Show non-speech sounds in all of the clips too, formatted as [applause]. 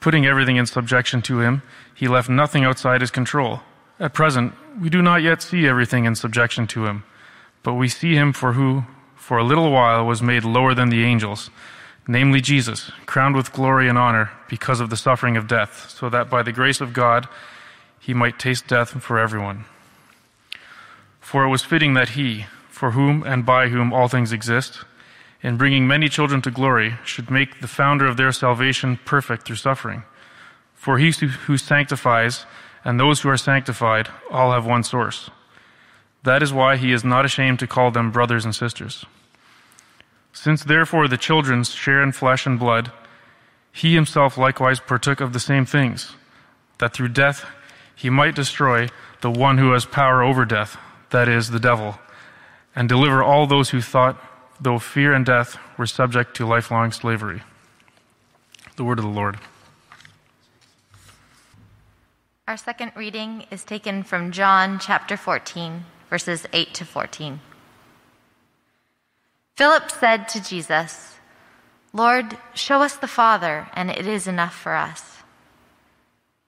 putting everything in subjection to him, he left nothing outside his control. At present, we do not yet see everything in subjection to him, but we see him for who, for a little while, was made lower than the angels, namely Jesus, crowned with glory and honor because of the suffering of death, so that by the grace of God he might taste death for everyone. For it was fitting that he, for whom and by whom all things exist, in bringing many children to glory, should make the founder of their salvation perfect through suffering. For he who sanctifies and those who are sanctified all have one source. That is why he is not ashamed to call them brothers and sisters. Since therefore the children share in flesh and blood, he himself likewise partook of the same things, that through death he might destroy the one who has power over death, that is, the devil, and deliver all those who thought though fear and death were subject to lifelong slavery. The word of the Lord. Our second reading is taken from John chapter 14, verses 8 to 14. Philip said to Jesus, Lord, show us the Father, and it is enough for us.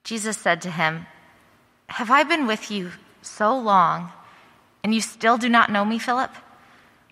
Jesus said to him, Have I been with you so long, and you still do not know me, Philip?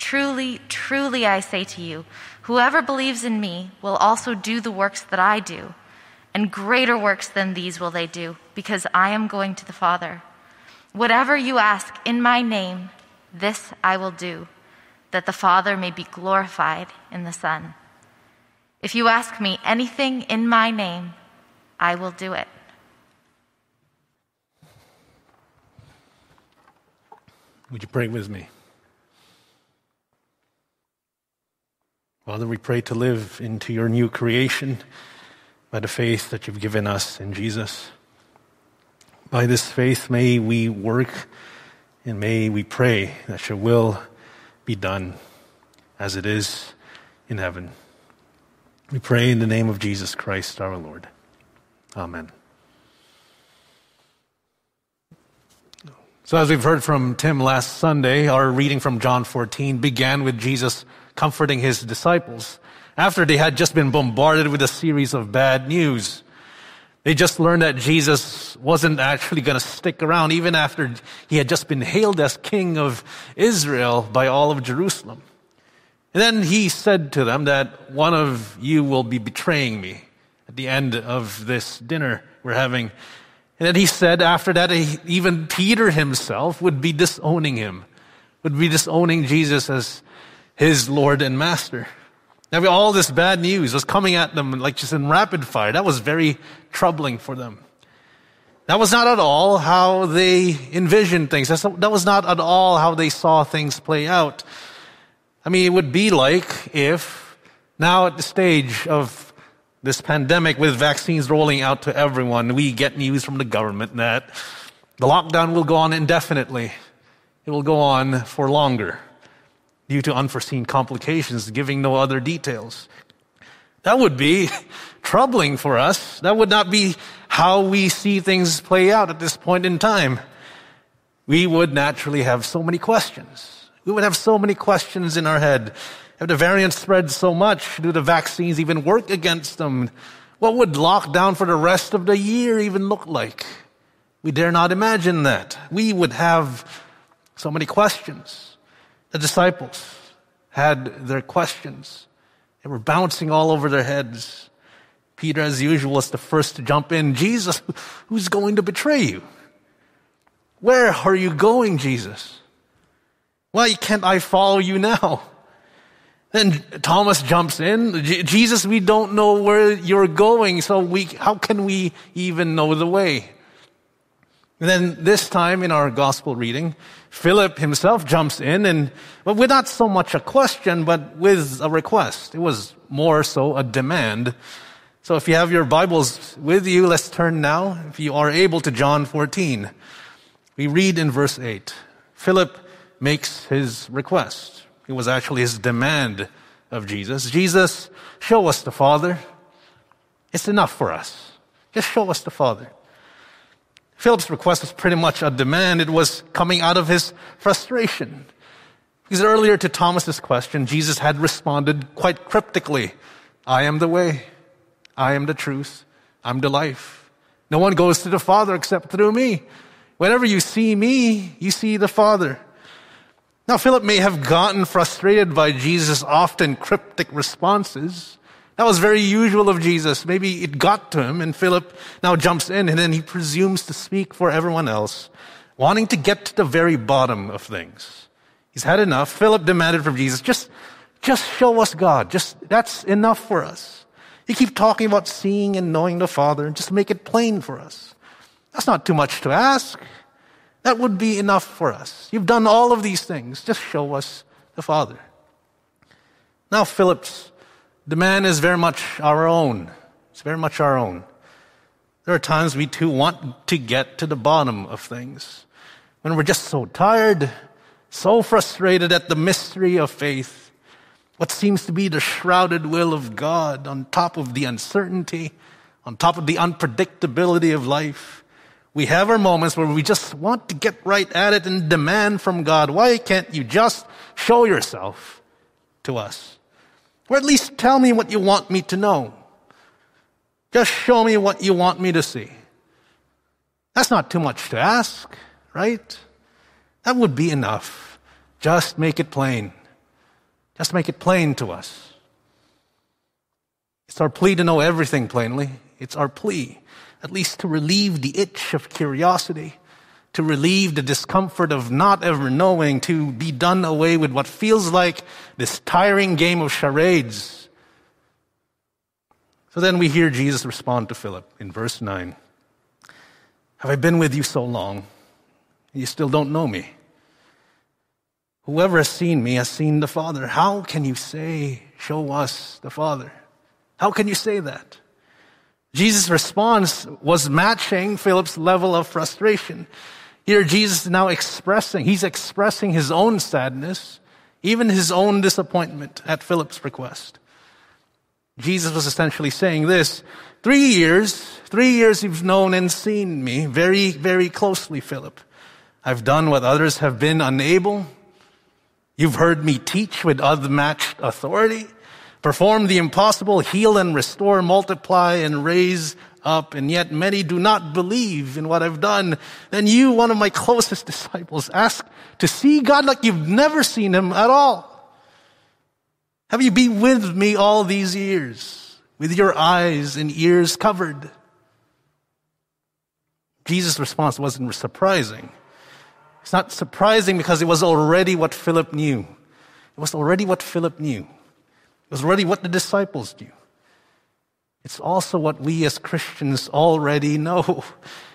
Truly, truly, I say to you, whoever believes in me will also do the works that I do, and greater works than these will they do, because I am going to the Father. Whatever you ask in my name, this I will do, that the Father may be glorified in the Son. If you ask me anything in my name, I will do it. Would you pray with me? Father, we pray to live into your new creation by the faith that you've given us in Jesus. By this faith, may we work and may we pray that your will be done as it is in heaven. We pray in the name of Jesus Christ our Lord. Amen. So, as we've heard from Tim last Sunday, our reading from John 14 began with Jesus comforting his disciples after they had just been bombarded with a series of bad news. They just learned that Jesus wasn't actually going to stick around even after he had just been hailed as king of Israel by all of Jerusalem. And then he said to them that one of you will be betraying me at the end of this dinner we're having. And then he said after that, even Peter himself would be disowning him, would be disowning Jesus as his Lord and Master. Now, all this bad news was coming at them like just in rapid fire. That was very troubling for them. That was not at all how they envisioned things. That was not at all how they saw things play out. I mean, it would be like if now at the stage of this pandemic with vaccines rolling out to everyone, we get news from the government that the lockdown will go on indefinitely. It will go on for longer due to unforeseen complications, giving no other details. That would be [laughs] troubling for us. That would not be how we see things play out at this point in time. We would naturally have so many questions. We would have so many questions in our head. If the variants spread so much, do the vaccines even work against them? What would lockdown for the rest of the year even look like? We dare not imagine that. We would have so many questions. The disciples had their questions. They were bouncing all over their heads. Peter, as usual, was the first to jump in. Jesus, who's going to betray you? Where are you going, Jesus? Why can't I follow you now? Then Thomas jumps in. Jesus, we don't know where you're going, so we, how can we even know the way? And then this time in our gospel reading, Philip himself jumps in and, but with not so much a question, but with a request. It was more so a demand. So if you have your Bibles with you, let's turn now, if you are able, to John 14. We read in verse 8. Philip makes his request. It was actually his demand of Jesus. Jesus, show us the Father. It's enough for us. Just show us the Father. Philip's request was pretty much a demand. It was coming out of his frustration. Because earlier to Thomas's question, Jesus had responded quite cryptically, I am the way. I am the truth. I'm the life. No one goes to the Father except through me. Whenever you see me, you see the Father. Now, Philip may have gotten frustrated by Jesus' often cryptic responses. That was very usual of Jesus. Maybe it got to him, and Philip now jumps in, and then he presumes to speak for everyone else, wanting to get to the very bottom of things. He's had enough. Philip demanded from Jesus, just, just show us God. Just, that's enough for us. You keep talking about seeing and knowing the Father, and just make it plain for us. That's not too much to ask. That would be enough for us. You've done all of these things. Just show us the Father. Now, Philip's demand is very much our own. It's very much our own. There are times we too want to get to the bottom of things. When we're just so tired, so frustrated at the mystery of faith, what seems to be the shrouded will of God on top of the uncertainty, on top of the unpredictability of life. We have our moments where we just want to get right at it and demand from God, why can't you just show yourself to us? Or at least tell me what you want me to know. Just show me what you want me to see. That's not too much to ask, right? That would be enough. Just make it plain. Just make it plain to us. It's our plea to know everything plainly. It's our plea at least to relieve the itch of curiosity, to relieve the discomfort of not ever knowing, to be done away with what feels like this tiring game of charades. So then we hear Jesus respond to Philip in verse 9 Have I been with you so long, and you still don't know me? Whoever has seen me has seen the Father. How can you say, Show us the Father? How can you say that? Jesus' response was matching Philip's level of frustration. Here, Jesus is now expressing, he's expressing his own sadness, even his own disappointment at Philip's request. Jesus was essentially saying this Three years, three years you've known and seen me very, very closely, Philip. I've done what others have been unable. You've heard me teach with unmatched authority perform the impossible, heal and restore, multiply and raise up, and yet many do not believe in what I've done, then you, one of my closest [laughs] disciples, ask to see God like you've never seen him at all. Have you been with me all these years, with your eyes and ears covered? Jesus' response wasn't surprising. It's not surprising because it was already what Philip knew. It was already what Philip knew. Was already what the disciples knew. It's also what we as Christians already know.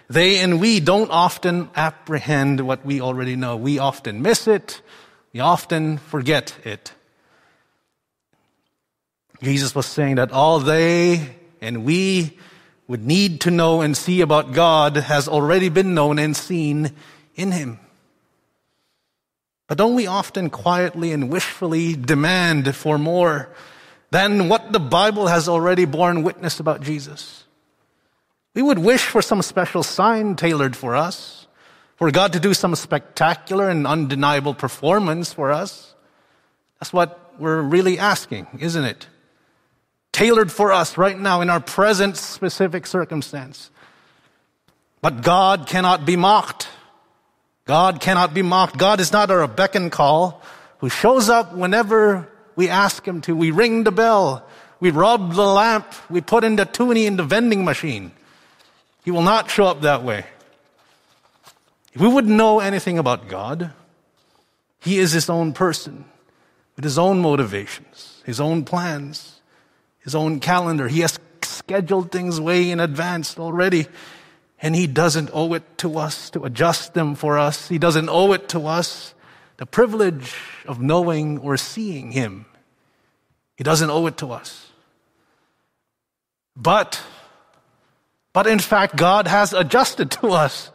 They and we don't often apprehend what we already know. We often miss it. We often forget it. Jesus was saying that all they and we would need to know and see about God has already been known and seen in Him. But don't we often quietly and wishfully demand for more than what the Bible has already borne witness about Jesus? We would wish for some special sign tailored for us, for God to do some spectacular and undeniable performance for us. That's what we're really asking, isn't it? Tailored for us right now in our present specific circumstance. But God cannot be mocked. God cannot be mocked. God is not our beck and call who shows up whenever we ask Him to. We ring the bell We rub the lamp. We put in the toonie in the vending machine. He will not show up that way. If we wouldn't know anything about God, He is His own person with His own motivations, His own plans, His own calendar. He has scheduled things way in advance already. And He doesn't owe it to us to adjust them for us. He doesn't owe it to us the privilege of knowing or seeing Him. He doesn't owe it to us. But, but in fact, God has adjusted to us.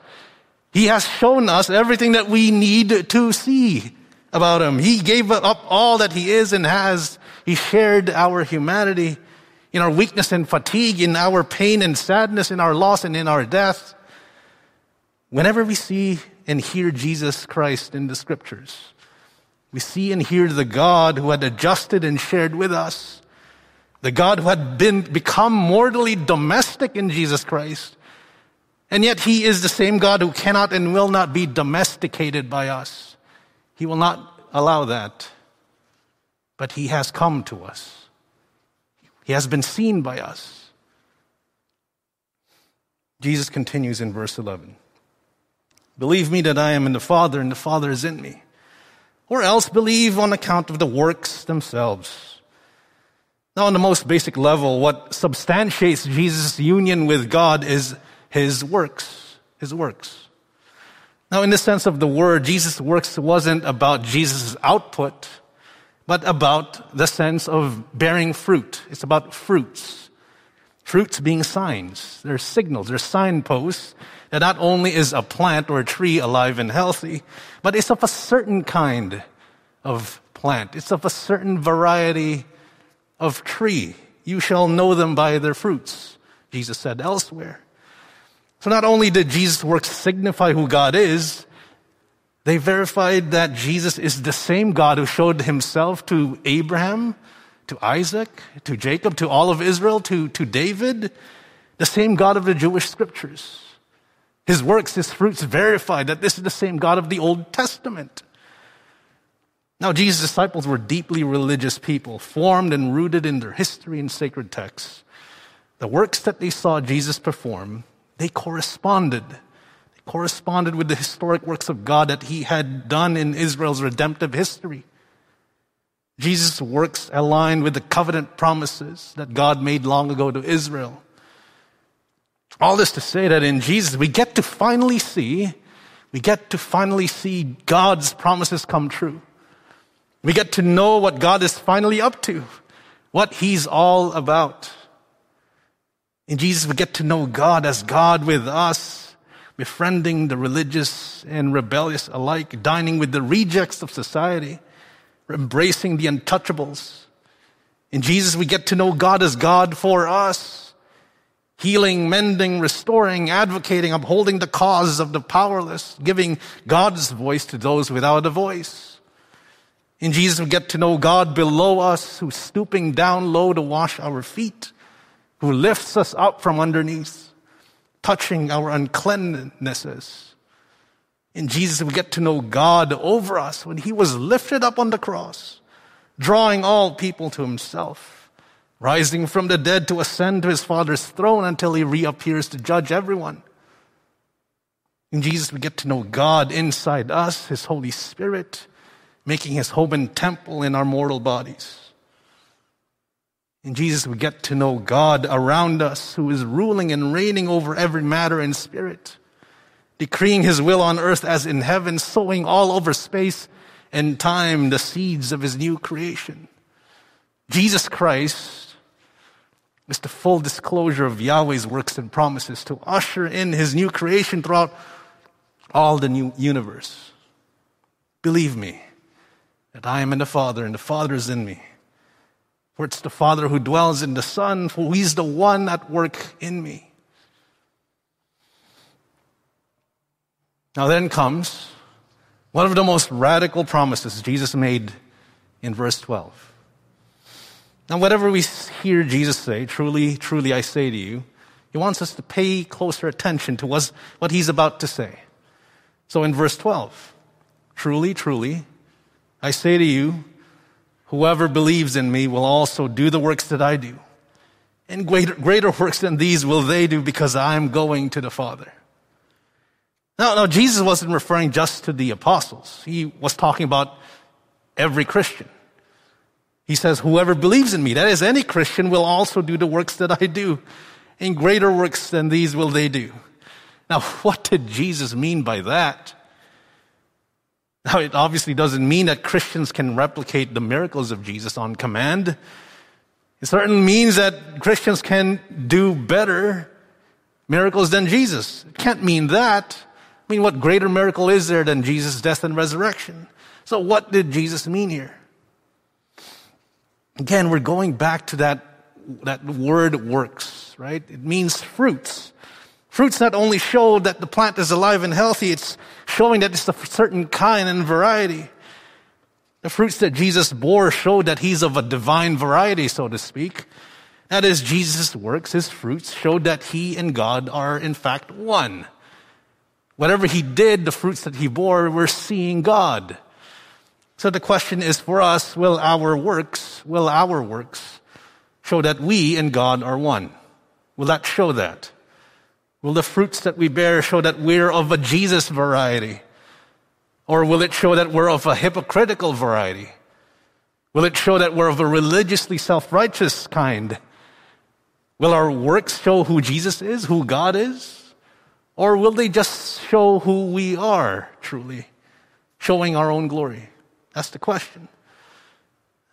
He has shown us everything that we need to see about Him. He gave up all that He is and has. He shared our humanity in our weakness and fatigue, in our pain and sadness, in our loss and in our death. Whenever we see and hear Jesus Christ in the scriptures, we see and hear the God who had adjusted and shared with us, the God who had been, become mortally domestic in Jesus Christ. And yet he is the same God who cannot and will not be domesticated by us. He will not allow that. But he has come to us. He has been seen by us. Jesus continues in verse 11 Believe me that I am in the Father and the Father is in me. Or else believe on account of the works themselves. Now, on the most basic level, what substantiates Jesus' union with God is his works. His works. Now, in the sense of the word, Jesus' works wasn't about Jesus' output but about the sense of bearing fruit. It's about fruits. Fruits being signs. They're signals, they're signposts that not only is a plant or a tree alive and healthy, but it's of a certain kind of plant. It's of a certain variety of tree. You shall know them by their fruits, Jesus said elsewhere. So not only did Jesus' works signify who God is, they verified that Jesus is the same God who showed himself to Abraham, to Isaac, to Jacob, to all of Israel, to, to David, the same God of the Jewish scriptures. His works, his fruits verified that this is the same God of the Old Testament. Now, Jesus' disciples were deeply religious people, formed and rooted in their history and sacred texts. The works that they saw Jesus perform, they corresponded corresponded with the historic works of God that he had done in Israel's redemptive history. Jesus' works aligned with the covenant promises that God made long ago to Israel. All this to say that in Jesus, we get to finally see, we get to finally see God's promises come true. We get to know what God is finally up to, what He's all about. In Jesus, we get to know God as God with us befriending the religious and rebellious alike, dining with the rejects of society, embracing the untouchables. In Jesus, we get to know God as God for us, healing, mending, restoring, advocating, upholding the cause of the powerless, giving God's voice to those without a voice. In Jesus, we get to know God below us, who's stooping down low to wash our feet, who lifts us up from underneath touching our uncleannesses. In Jesus, we get to know God over us when He was lifted up on the cross, drawing all people to Himself, rising from the dead to ascend to His Father's throne until He reappears to judge everyone. In Jesus, we get to know God inside us, His Holy Spirit, making His home and temple in our mortal bodies. In Jesus, we get to know God around us who is ruling and reigning over every matter and spirit, decreeing his will on earth as in heaven, sowing all over space and time the seeds of his new creation. Jesus Christ is the full disclosure of Yahweh's works and promises to usher in his new creation throughout all the new universe. Believe me that I am in the Father and the Father is in me. For it's the Father who dwells in the Son, for He's the one at work in me. Now, then comes one of the most radical promises Jesus made in verse 12. Now, whatever we hear Jesus say, truly, truly, I say to you, He wants us to pay closer attention to what He's about to say. So, in verse 12, truly, truly, I say to you, Whoever believes in me will also do the works that I do. And greater, greater works than these will they do because I am going to the Father. Now, now, Jesus wasn't referring just to the apostles. He was talking about every Christian. He says, whoever believes in me, that is any Christian, will also do the works that I do. And greater works than these will they do. Now, [laughs] what did Jesus mean by that? Now, it obviously doesn't mean that Christians can replicate the miracles of Jesus on command. It certainly means that Christians can do better miracles than Jesus. It can't mean that. I mean, what greater miracle is there than Jesus' death and resurrection? So, what did Jesus mean here? Again, we're going back to that, that word works, right? It means fruits. Fruits not only show that the plant is alive and healthy, it's showing that it's a certain kind and variety. The fruits that Jesus bore show that he's of a divine variety, so to speak. That is, Jesus' works, his fruits, showed that he and God are in fact one. Whatever he did, the fruits that he bore, we're seeing God. So the question is for us, will our works, will our works show that we and God are one? Will that show that? Will the fruits that we bear show that we're of a Jesus variety? Or will it show that we're of a hypocritical variety? Will it show that we're of a religiously self-righteous kind? Will our works show who Jesus is, who God is? Or will they just show who we are truly, showing our own glory? That's the question.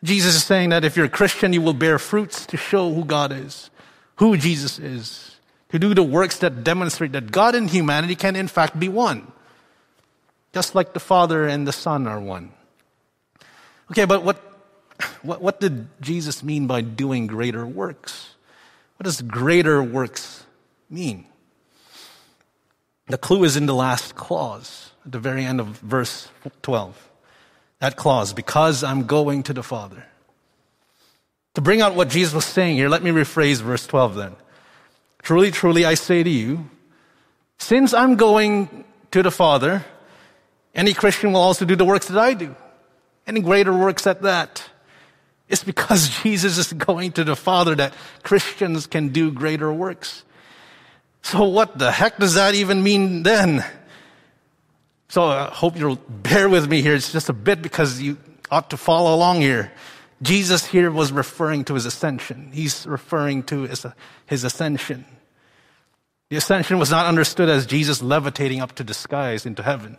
Jesus is saying that if you're a Christian, you will bear fruits to show who God is, who Jesus is to do the works that demonstrate that God and humanity can in fact be one. Just like the Father and the Son are one. Okay, but what, what, what did Jesus mean by doing greater works? What does greater works mean? The clue is in the last clause, at the very end of verse 12. That clause, because I'm going to the Father. To bring out what Jesus was saying here, let me rephrase verse 12 then. Truly, truly, I say to you, since I'm going to the Father, any Christian will also do the works that I do, any greater works at that. It's because [laughs] Jesus is going to the Father that Christians can do greater works. So what the heck does that even mean then? So I hope you'll bear with me here. It's just a bit because you ought to follow along here. Jesus here was referring to his ascension. He's referring to his, his ascension. The ascension was not understood as Jesus levitating up to the skies into heaven.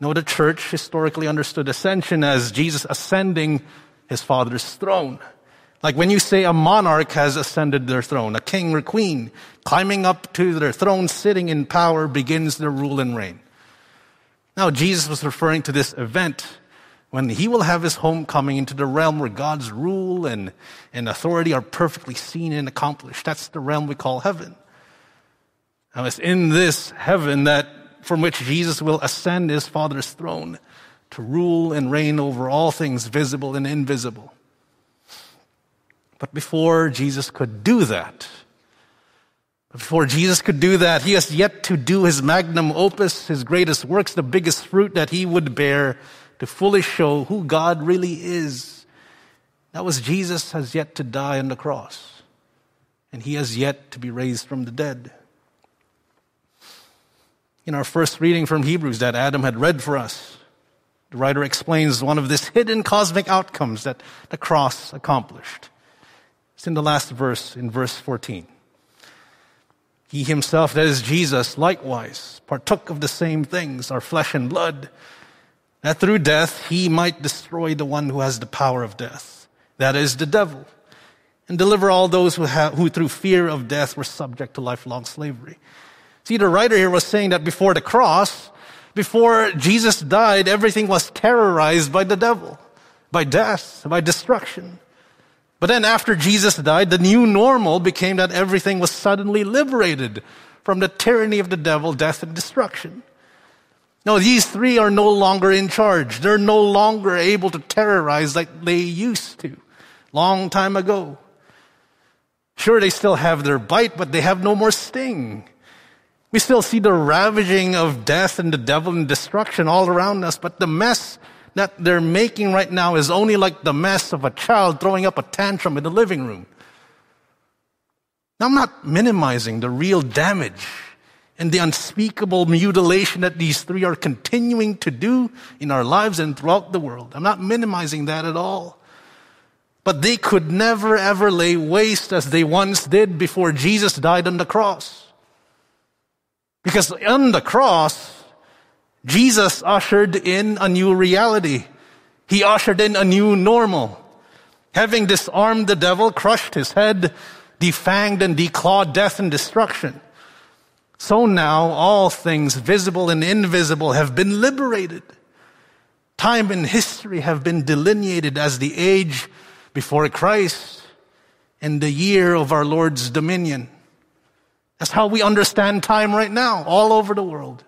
No, the church historically understood ascension as Jesus ascending his father's throne. Like when you say a monarch has ascended their throne, a king or queen climbing up to their throne, sitting in power, begins their rule and reign. Now, Jesus was referring to this event when he will have his homecoming into the realm where God's rule and, and authority are perfectly seen and accomplished. That's the realm we call heaven. Now it's in this heaven that from which Jesus will ascend his Father's throne to rule and reign over all things visible and invisible. But before Jesus could do that, before Jesus could do that, he has yet to do his magnum opus, his greatest works, the biggest fruit that he would bear to fully show who God really is. That was Jesus has yet to die on the cross, and he has yet to be raised from the dead in our first reading from Hebrews that Adam had read for us. The writer explains one of this hidden cosmic outcomes that the cross accomplished. It's in the last verse, in verse 14. He himself, that is Jesus, likewise partook of the same things, our flesh and blood, that through death he might destroy the one who has the power of death, that is the devil, and deliver all those who, have, who through fear of death were subject to lifelong slavery. See, the writer here was saying that before the cross, before Jesus died, everything was terrorized by the devil, by death, by destruction. But then after Jesus died, the new normal became that everything was suddenly liberated from the tyranny of the devil, death, and destruction. No, these three are no longer in charge. They're no longer able to terrorize like they used to long time ago. Sure, they still have their bite, but they have no more sting. We still see the ravaging of death and the devil and destruction all around us, but the mess that they're making right now is only like the mess of a child throwing up a tantrum in the living room. Now, I'm not minimizing the real damage and the unspeakable mutilation that these three are continuing to do in our lives and throughout the world. I'm not minimizing that at all. But they could never ever lay waste as they once did before Jesus died on the cross. Because on the cross, Jesus ushered in a new reality. He ushered in a new normal. Having disarmed the devil, crushed his head, defanged and declawed death and destruction. So now all things visible and invisible have been liberated. Time and history have been delineated as the age before Christ and the year of our Lord's dominion. That's how we understand time right now, all over the world.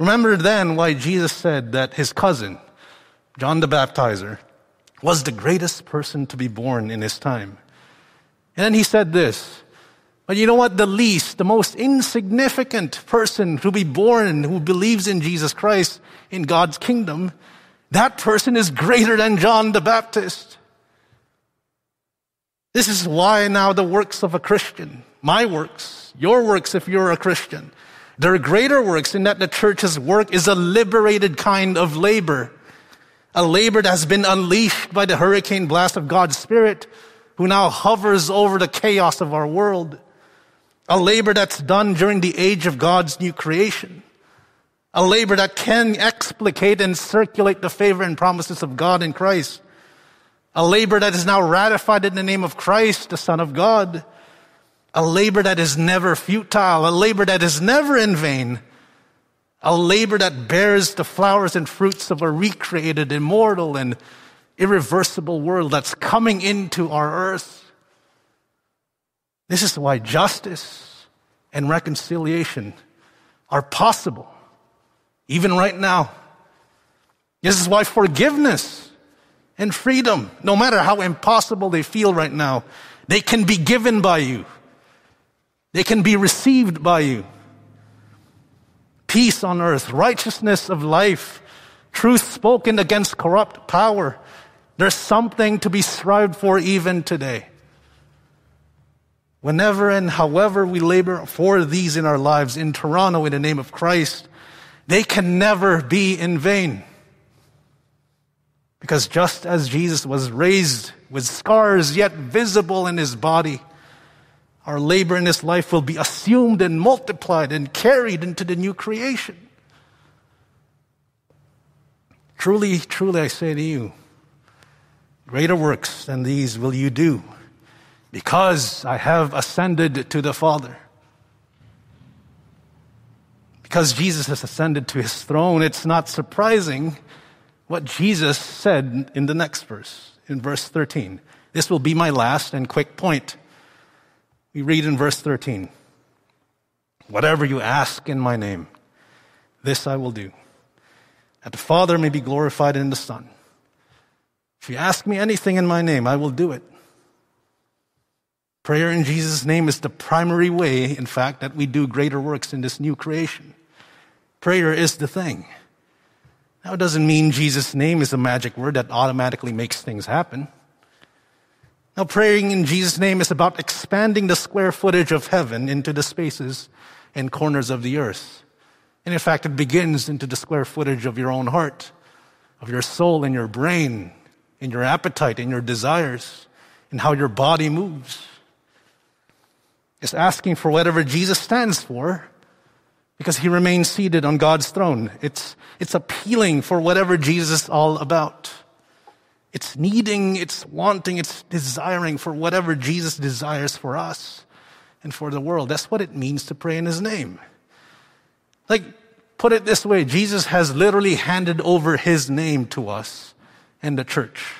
Remember then why Jesus said that his cousin, John the Baptizer, was the greatest person to be born in his time. And then he said this, but you know what? The least, the most insignificant person to be born who believes in Jesus Christ in God's kingdom that person is greater than John the Baptist. This is why now the works of a Christian, my works, your works if you're a Christian, There are greater works in that the church's work is a liberated kind of labor. A labor that has been unleashed by the hurricane blast of God's Spirit, who now hovers over the chaos of our world. A labor that's done during the age of God's new creation a labor that can explicate and circulate the favor and promises of God in Christ. A labor that is now ratified in the name of Christ, the Son of God. A labor that is never futile. A labor that is never in vain. A labor that bears the flowers and fruits of a recreated, immortal, and irreversible world that's coming into our earth. This is why justice and reconciliation are possible even right now. This is why forgiveness and freedom, no matter how impossible they feel right now, they can be given by you. They can be received by you. Peace on earth, righteousness of life, truth spoken against corrupt power. There's something to be strived for even today. Whenever and however we labor for these in our lives in Toronto in the name of Christ, they can never be in vain. Because just as Jesus was raised with scars yet visible in his body, our labor in this life will be assumed and multiplied and carried into the new creation. Truly, truly, I say to you, greater works than these will you do, because I have ascended to the Father. Because Jesus has ascended to his throne, it's not surprising what Jesus said in the next verse, in verse 13. This will be my last and quick point. We read in verse 13 Whatever you ask in my name, this I will do, that the Father may be glorified in the Son. If you ask me anything in my name, I will do it. Prayer in Jesus' name is the primary way, in fact, that we do greater works in this new creation. Prayer is the thing. Now, it doesn't mean Jesus' name is a magic word that automatically makes things happen. Now, praying in Jesus' name is about expanding the square footage of heaven into the spaces and corners of the earth. And in fact, it begins into the square footage of your own heart, of your soul and your brain, in your appetite and your desires, and how your body moves. It's asking for whatever Jesus stands for because he remains seated on God's throne. It's, it's appealing for whatever Jesus is all about. It's needing, it's wanting, it's desiring for whatever Jesus desires for us and for the world. That's what it means to pray in his name. Like, put it this way Jesus has literally handed over his name to us and the church.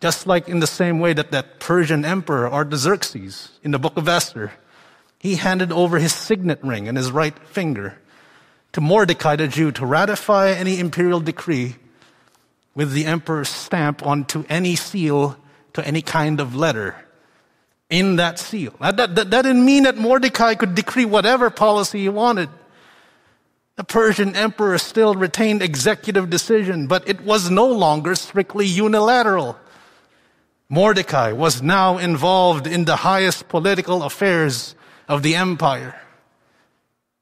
Just like in the same way that that Persian emperor Artaxerxes in the book of Esther he handed over his signet ring and his right finger to Mordecai the Jew to ratify any imperial decree with the emperor's stamp onto any seal to any kind of letter in that seal. That, that, that, didn't mean that Mordecai could decree whatever policy he wanted. The Persian emperor still retained executive decision, but it was no longer strictly unilateral. Mordecai was now involved in the highest political affairs of the empire.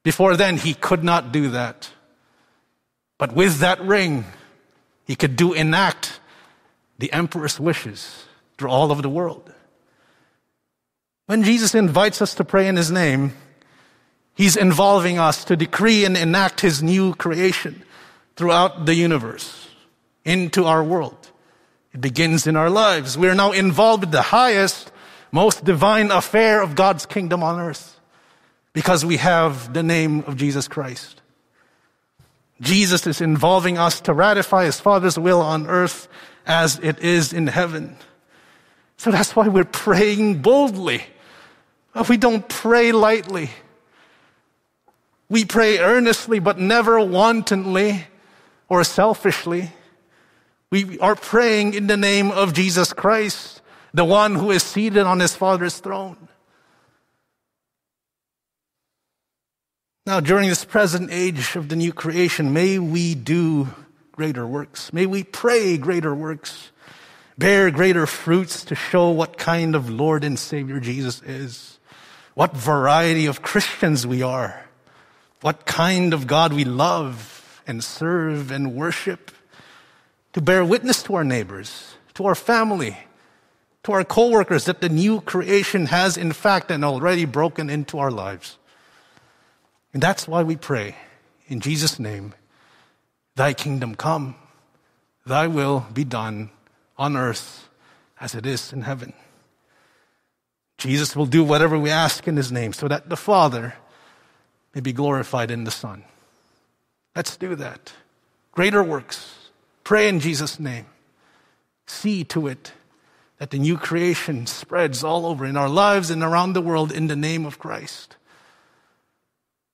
Before then, he could not do that. But with that ring, he could do enact the emperor's wishes through all of the world. When Jesus invites us to pray in his name, he's involving us to decree and enact his new creation throughout the universe, into our world. It begins in our lives. We are now involved with the highest, most divine affair of God's kingdom on earth because we have the name of Jesus Christ. Jesus is involving us to ratify his Father's will on earth as it is in heaven. So that's why we're praying boldly. We don't pray lightly. We pray earnestly, but never wantonly or selfishly. We are praying in the name of Jesus Christ, the one who is seated on his Father's throne. Now, during this present age of the new creation, may we do greater works. May we pray greater works, bear greater fruits to show what kind of Lord and Savior Jesus is, what variety of Christians we are, what kind of God we love and serve and worship, to bear witness to our neighbors, to our family, to our coworkers that the new creation has in fact and already broken into our lives. And that's why we pray in Jesus' name, Thy kingdom come, Thy will be done on earth as it is in heaven. Jesus will do whatever we ask in His name so that the Father may be glorified in the Son. Let's do that. Greater works. Pray in Jesus' name. See to it that the new creation spreads all over in our lives and around the world in the name of Christ.